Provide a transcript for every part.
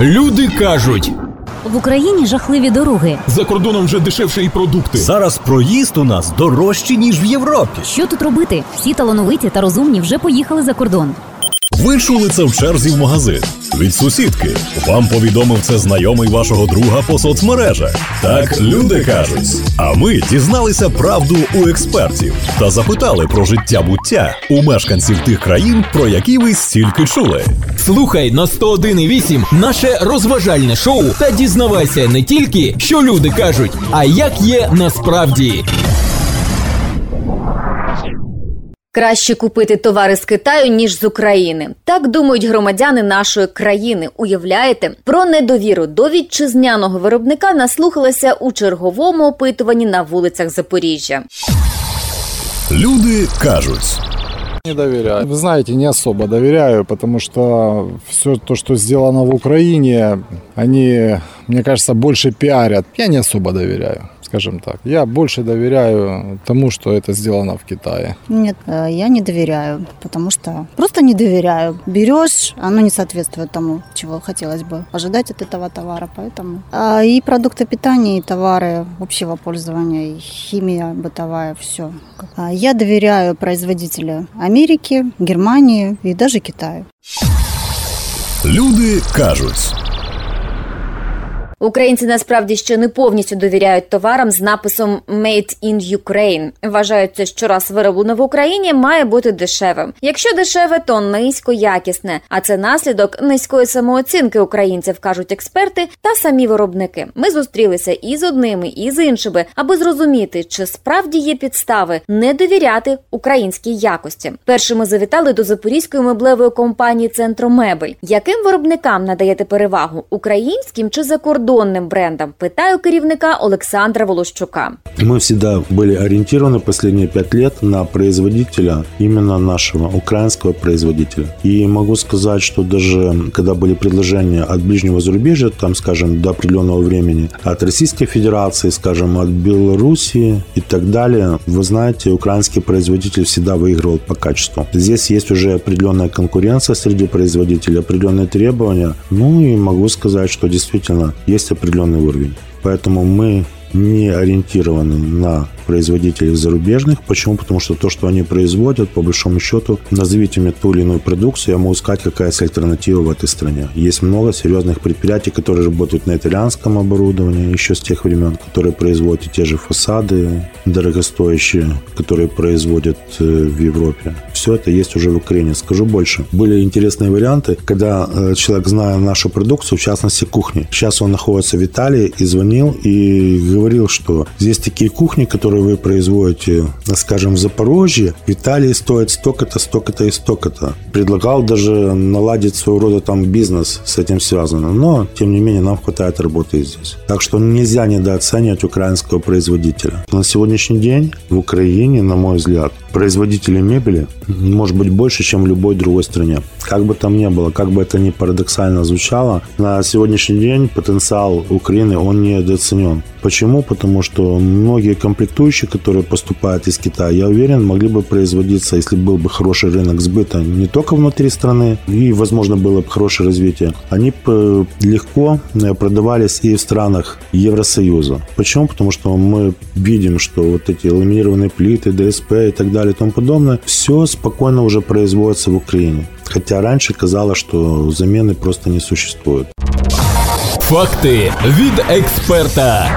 Люди кажуть, В Україні жахливі дороги. за кордоном вже дешевше і продукти. Зараз проїзд у нас дорожчий, ніж в Європі. Що тут робити? Всі талановиті та розумні вже поїхали за кордон. Ви чули це в черзі в магазин від сусідки. Вам повідомив це знайомий вашого друга по соцмережах. Так люди кажуть. А ми дізналися правду у експертів та запитали про життя буття у мешканців тих країн, про які ви стільки чули. Слухай на 101,8 наше розважальне шоу та дізнавайся не тільки, що люди кажуть, а як є насправді. Краще купити товари з Китаю ніж з України. Так думають громадяни нашої країни. Уявляєте, про недовіру до вітчизняного виробника наслухалися у черговому опитуванні на вулицях Запоріжжя. Люди кажуть. Не доверяю. Вы знаете, не особо доверяю, потому что все то, что сделано в Украине, они, мне кажется, больше пиарят. Я не особо доверяю, скажем так. Я больше доверяю тому, что это сделано в Китае. Нет, э, я не доверяю, потому что просто не доверяю. Берешь, оно не соответствует тому, чего хотелось бы ожидать от этого товара, поэтому. А и продукты питания, и товары общего пользования, и химия бытовая, все. Я доверяю производителю Америки, Германии и даже Китаю. Люди кажуть. Українці насправді ще не повністю довіряють товарам з написом «Made in Ukraine». Вважаються, що раз вироблено в Україні має бути дешевим. Якщо дешеве, то низько якісне. А це наслідок низької самооцінки українців, кажуть експерти та самі виробники. Ми зустрілися і з одними, і з іншими, аби зрозуміти, чи справді є підстави не довіряти українській якості. Першими завітали до запорізької меблевої компанії Центромебель. Яким виробникам надаєте перевагу українським чи закордонним брендам? Питаю керівника Олександра Волощука. Мы всегда были ориентированы последние пять лет на производителя, именно нашего, украинского производителя. И могу сказать, что даже когда были предложения от ближнего зарубежья, там, скажем, до определенного времени, от Российской Федерации, скажем, от Белоруссии и так далее, вы знаете, украинский производитель всегда выигрывал по качеству. Здесь есть уже определенная конкуренция среди производителей, определенные требования. Ну и могу сказать, что действительно есть определенный уровень. Поэтому мы не ориентированы на производителей зарубежных. Почему? Потому что то, что они производят, по большому счету, назовите мне ту или иную продукцию, я могу сказать, какая есть альтернатива в этой стране. Есть много серьезных предприятий, которые работают на итальянском оборудовании еще с тех времен, которые производят те же фасады дорогостоящие, которые производят э, в Европе. Все это есть уже в Украине. Скажу больше. Были интересные варианты, когда э, человек, зная нашу продукцию, в частности кухни, сейчас он находится в Италии и звонил и говорил, что здесь такие кухни, которые вы производите, скажем, в Запорожье, в Италии стоят столько-то, столько-то и столько-то. Предлагал даже наладить своего рода там бизнес с этим связано. Но, тем не менее, нам хватает работы и здесь. Так что нельзя недооценивать украинского производителя. На сегодняшний день в Украине, на мой взгляд, производителей мебели может быть больше, чем в любой другой стране. Как бы там ни было, как бы это ни парадоксально звучало, на сегодняшний день потенциал Украины, он недооценен. Почему? Потому что многие комплектующие, которые поступают из Китая, я уверен, могли бы производиться, если был бы хороший рынок сбыта не только внутри страны, и, возможно, было бы хорошее развитие, они бы легко э, продавались и в странах Евросоюза. Почему? Потому что мы видим, что вот эти ламинированные плиты, ДСП и так далее и тому подобное, все спокойно уже производится в Украине. Хотя раньше казалось, что замены просто не существует. Факти від експерта.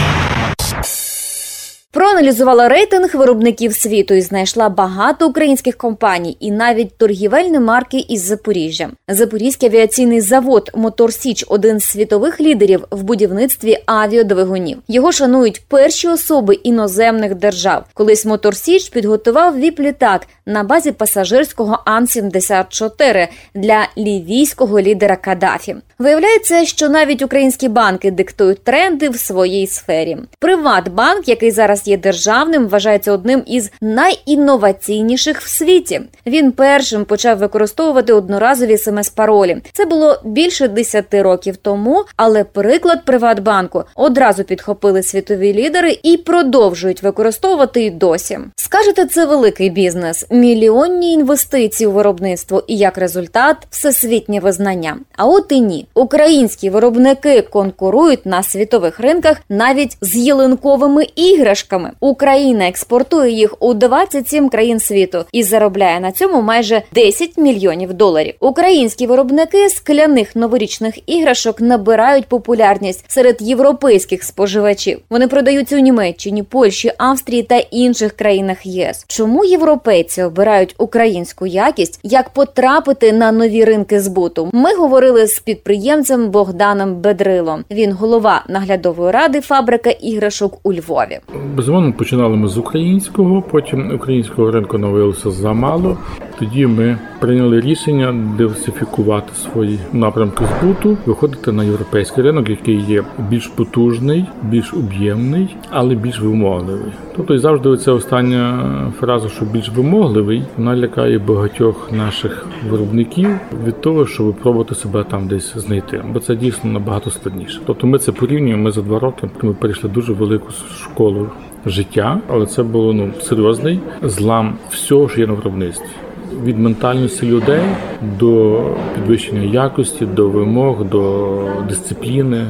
Проаналізувала рейтинг виробників світу і знайшла багато українських компаній і навіть торгівельні марки із Запоріжжя. Запорізький авіаційний завод Мотор Січ один з світових лідерів в будівництві авіадвигунів. Його шанують перші особи іноземних держав. Колись Мотор Січ підготував віп-літак на базі пасажирського Ан-74 для лівійського лідера Каддафі. Виявляється, що навіть українські банки диктують тренди в своїй сфері. Приватбанк, який зараз є державним, вважається одним із найінноваційніших в світі. Він першим почав використовувати одноразові смс-паролі. Це було більше 10 років тому, але приклад Приватбанку одразу підхопили світові лідери і продовжують використовувати й досі. Скажете, це великий бізнес, мільйонні інвестиції у виробництво і як результат всесвітнє визнання. А от і ні, українські виробники конкурують на світових ринках навіть з ялинковими іграшками. Україна експортує їх у 27 країн світу і заробляє на цьому майже 10 мільйонів доларів. Українські виробники скляних новорічних іграшок набирають популярність серед європейських споживачів. Вони продаються у Німеччині, Польщі, Австрії та інших країнах ЄС. Чому європейці обирають українську якість? Як потрапити на нові ринки збуту? Ми говорили з підприємцем Богданом Бедрилом. Він голова наглядової ради фабрика іграшок у Львові. Безумовно, починали ми з українського, потім українського ринку навилося замало. Тоді ми прийняли рішення диверсифікувати свої напрямки збуту, виходити на європейський ринок, який є більш потужний, більш об'ємний, але більш вимогливий. Тобто і завжди оця остання фраза, що більш вимогливий, вона лякає багатьох наших виробників від того, щоб пробувати себе там десь знайти, бо це дійсно набагато складніше. Тобто ми це порівнюємо. Ми за два роки ми перейшли дуже велику школу життя, але це було ну серйозний злам всього, що є на виробництві. Від ментальності людей до підвищення якості, до вимог, до дисципліни.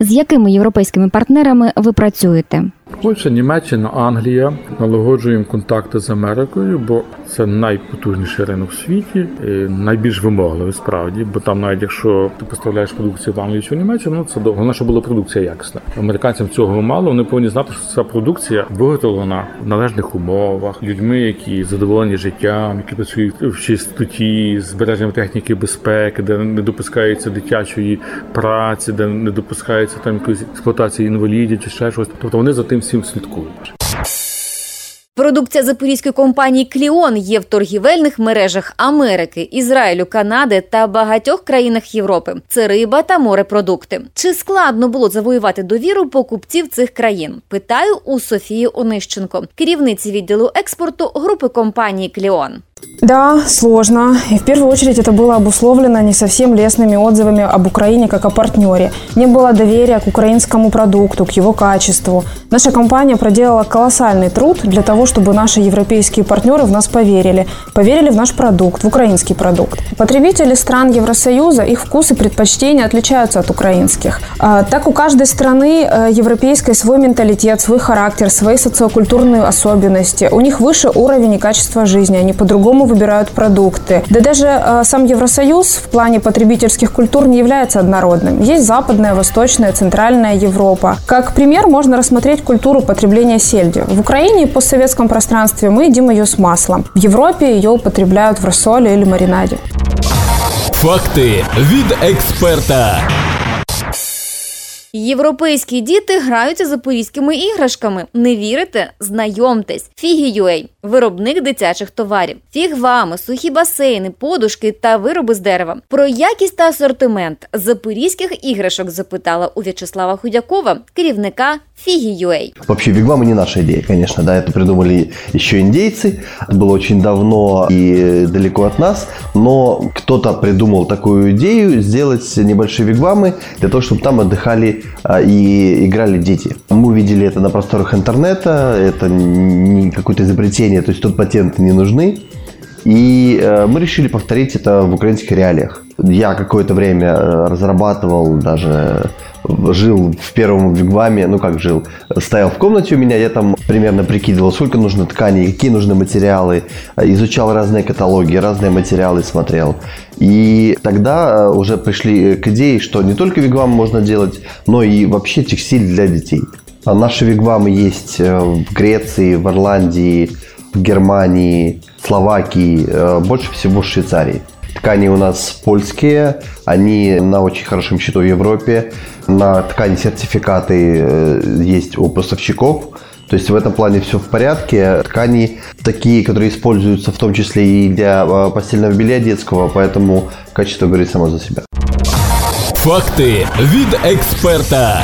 З якими європейськими партнерами ви працюєте? Польща, Німеччина, Англія налагоджуємо контакти з Америкою, бо це найпотужніший ринок в світі, і найбільш вимогливий справді. Бо там, навіть якщо ти поставляєш продукцію в Англію чи в Німеччину, ну це довго. Щоб була продукція якісна. Американцям цього мало. Вони повинні знати, що ця продукція виготовлена в належних умовах, людьми, які задоволені життям, які працюють в чистоті, збереженням техніки безпеки, де не допускається дитячої праці, де не допускається там якоїсь експлуатації інвалідів чи ще щось. Тобто вони за тим всім слідкують. Продукція запорізької компанії Кліон є в торгівельних мережах Америки, Ізраїлю, Канади та багатьох країнах Європи. Це риба та морепродукти. Чи складно було завоювати довіру покупців цих країн? Питаю у Софії Онищенко, керівниці відділу експорту групи компанії Кліон. Да, сложно. И в первую очередь это было обусловлено не совсем лестными отзывами об Украине как о партнере. Не было доверия к украинскому продукту, к его качеству. Наша компания проделала колоссальный труд для того, чтобы наши европейские партнеры в нас поверили. Поверили в наш продукт, в украинский продукт. Потребители стран Евросоюза, их вкусы и предпочтения отличаются от украинских. А, так у каждой страны э, европейской свой менталитет, свой характер, свои социокультурные особенности. У них выше уровень и качество жизни. Они по-другому выбирают продукты. Да даже э, сам Евросоюз в плане потребительских культур не является однородным. Есть западная, восточная, центральная Европа. Как пример можно рассмотреть культуру потребления сельди. В Украине и постсоветском пространстве мы едим ее с маслом. В Европе ее употребляют в рассоле или маринаде. Факти від експерта. Європейські діти граються запорізькими іграшками. Не вірите? Знайомтесь. Фігі.ua – виробник дитячих товарів, фігвами, сухі басейни, подушки та вироби з дерева. Про якість та асортимент запорізьких іграшок запитала у В'ячеслава Худякова, керівника Фігі.ua. Вообще, вигвамы не наша идея, конечно, да, это придумали еще индейцы, это было очень давно и далеко от нас, но кто-то придумал такую идею сделать небольшие вигвамы для того, чтобы там отдыхали а, и играли дети. Мы увидели это на просторах интернета, это не какое-то изобретение, то есть тут патенты не нужны, И э, мы решили повторить это в украинских реалиях. Я какое-то время э, разрабатывал, даже жил в первом вигваме, ну как жил, стоял в комнате у меня, я там примерно прикидывал, сколько нужно тканей, какие нужны материалы, изучал разные каталоги, разные материалы смотрел. И тогда уже пришли к идее, что не только вигвам можно делать, но и вообще текстиль для детей. А наши вигвамы есть в Греции, в Ирландии, Германии, Словакии, больше всего в Швейцарии. Ткани у нас польские, они на очень хорошем счету в Европе. На ткани сертификаты есть у поставщиков. То есть в этом плане все в порядке. Ткани такие, которые используются в том числе и для постельного белья детского, поэтому качество говорит само за себя. Факти від експерта.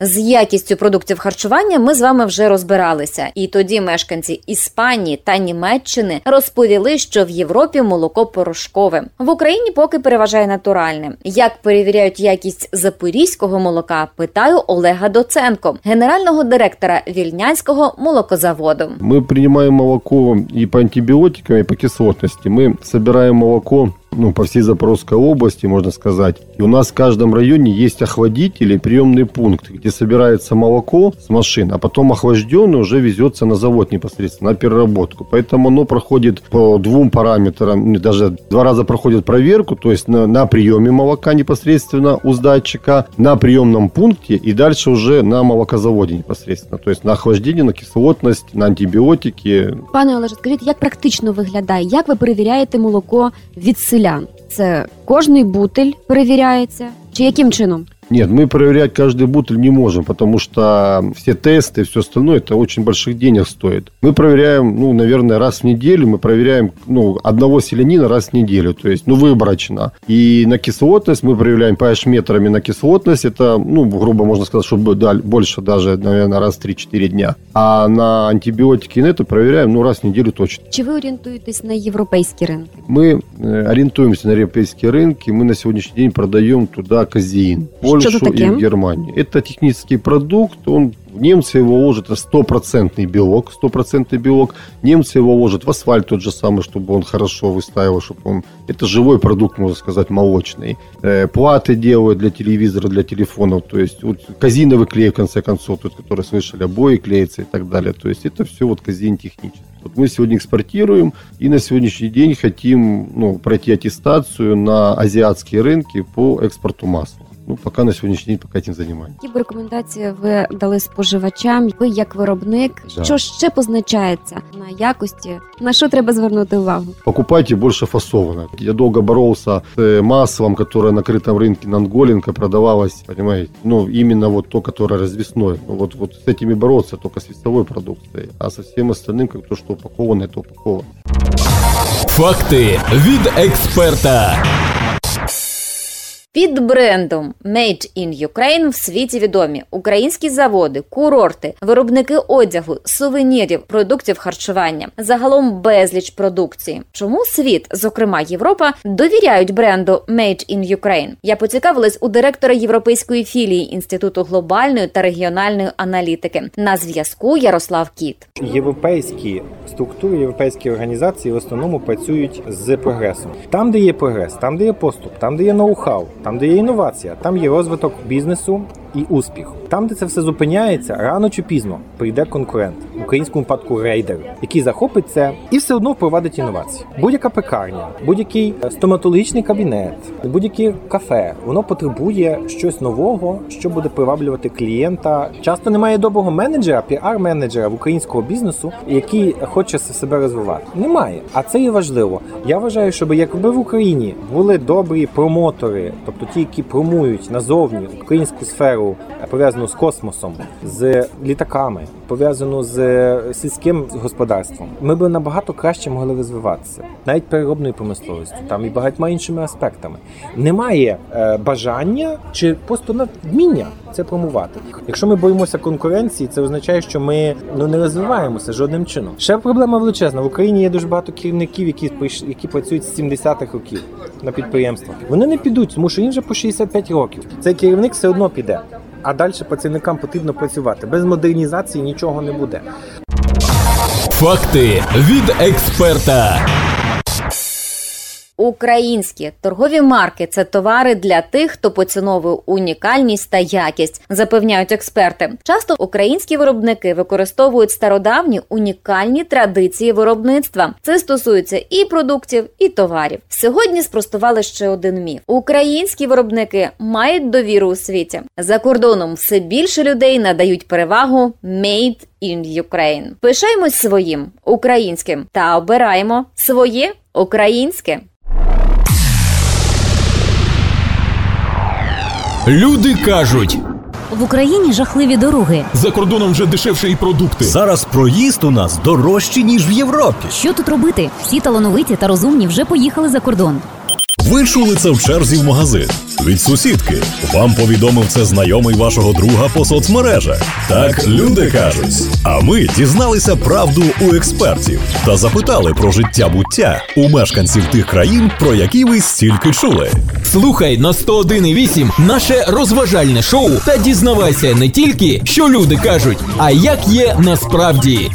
З якістю продуктів харчування ми з вами вже розбиралися, і тоді мешканці Іспанії та Німеччини розповіли, що в Європі молоко порошкове в Україні поки переважає натуральне. Як перевіряють якість запорізького молока? Питаю Олега Доценко, генерального директора Вільнянського молокозаводу. Мы принимаем молоко и по антибиотикам, и по кислотности. Мы собираем молоко ну, по всей Запорожской области, можно сказать. И у нас в каждом районе есть охладитель и приемный пункт, где собирается молоко с машин, а потом охлажденное уже везется на завод непосредственно, на переработку. Поэтому оно проходит по двум параметрам, ну, даже два раза проходит проверку, то есть на, на приеме молока непосредственно у сдатчика, на приемном пункте и дальше уже на молокозаводе непосредственно. То есть на охлаждение, на кислотность, на антибиотики, Пане Олеже, скажіть, як практично виглядає? Як ви перевіряєте молоко від Селян? Це кожний бутиль перевіряється? Чи яким чином? Нет, мы проверять каждый бутыль не можем, потому что все тесты и все остальное, это очень больших денег стоит. Мы проверяем, ну, наверное, раз в неделю, мы проверяем, ну, одного селянина раз в неделю, то есть, ну, выборочно. И на кислотность мы проверяем pH-метрами на кислотность, это, ну, грубо можно сказать, чтобы да, больше даже, наверное, раз в 3-4 дня. А на антибиотики и на это проверяем, ну, раз в неделю точно. Чи ви орієнтуєтесь на європейські ринки? Мы э, ориентуемся на европейские рынки, мы на сегодняшний день продаем туда казеин. Что Польшу и в Германию. Это технический продукт, он немцы его ложат, это стопроцентный белок, стопроцентный белок. Немцы его ложат в асфальт тот же самый, чтобы он хорошо выстаивал, чтобы он... Это живой продукт, можно сказать, молочный. Э, платы делают для телевизора, для телефонов, то есть вот казиновый клей, в конце концов, тот, который слышали, обои клеятся и так далее. То есть это все вот казин технический. Вот мы сегодня экспортируем и на сегодняшний день хотим ну, пройти аттестацию на азиатские рынки по экспорту масла. Ну, пока на сегодняшний день пока этим занимаемся. Які б рекомендації ви дали споживачам? Ви як виробник, Да. що ще позначається на якості? На що треба звернути увагу? Покупайте больше фасованное. Я долго боролся с э, маслом, которое на крытом рынке Нанголенко продавалось, понимаете, ну, именно вот то, которое развесное. Ну, Вот, вот с этими бороться только с весовой продукцией, а со всем остальным, как то, что упаковано, то упаковано. Факти від експерта. Під брендом Made in Ukraine в світі відомі українські заводи, курорти, виробники одягу, сувенірів, продуктів харчування, загалом безліч продукції. Чому світ, зокрема Європа, довіряють бренду Made in Ukraine? Я поцікавилась у директора європейської філії інституту глобальної та регіональної аналітики. На зв'язку Ярослав Кіт. Європейські структури, європейські організації в основному працюють з прогресом. Там, де є прогрес, там, де є поступ, там, де є ноу-хау, там, де є інновація, там є розвиток бізнесу і успіх. Там, де це все зупиняється, рано чи пізно прийде конкурент, в українському випадку рейдер, який захопить це і все одно впровадить інновації. Будь-яка пекарня, будь-який стоматологічний кабінет, будь-яке кафе, воно потребує щось нового, що буде приваблювати клієнта. Часто немає доброго менеджера, піар-менеджера в українського бізнесу, який хоче себе розвивати. Немає, а це і важливо. Я вважаю, щоб якби в Україні були добрі промотори, тобто ті, які промують назовні українську сферу, е, пов'язану з космосом, з літаками, пов'язану з е, сільським господарством, ми б набагато краще могли розвиватися, навіть переробною промисловістю, там і багатьма іншими аспектами. Немає е, бажання чи просто на вміння це промувати. Якщо ми боїмося конкуренції, це означає, що ми ну не розвиваємося жодним чином. Ще проблема величезна. В Україні є дуже багато керівників, які які працюють з 70-х років на підприємствах. Вони не підуть, тому що їм вже по 65 років. Цей керівник все одно піде. А далі працівникам потрібно працювати. Без модернізації нічого не буде. Факти від експерта. Українські торгові марки це товари для тих, хто поціновує унікальність та якість, запевняють експерти. Часто українські виробники використовують стародавні унікальні традиції виробництва. Це стосується і продуктів, і товарів. Сьогодні спростували ще один міф: українські виробники мають довіру у світі. За кордоном все більше людей надають перевагу «Made in Ukraine». Пишаємось своїм українським та обираємо своє українське. Люди кажуть, В Україні жахливі дороги. за кордоном вже дешевше і продукти. Зараз проїзд у нас дорожчий, ніж в Європі. Що тут робити? Всі талановиті та розумні вже поїхали за кордон. Ви чули це в черзі в магазин від сусідки. Вам повідомив це знайомий вашого друга по соцмережах. Так люди кажуть. А ми дізналися правду у експертів та запитали про життя буття у мешканців тих країн, про які ви стільки чули. Слухай на 101,8 наше розважальне шоу та дізнавайся не тільки, що люди кажуть, а як є насправді.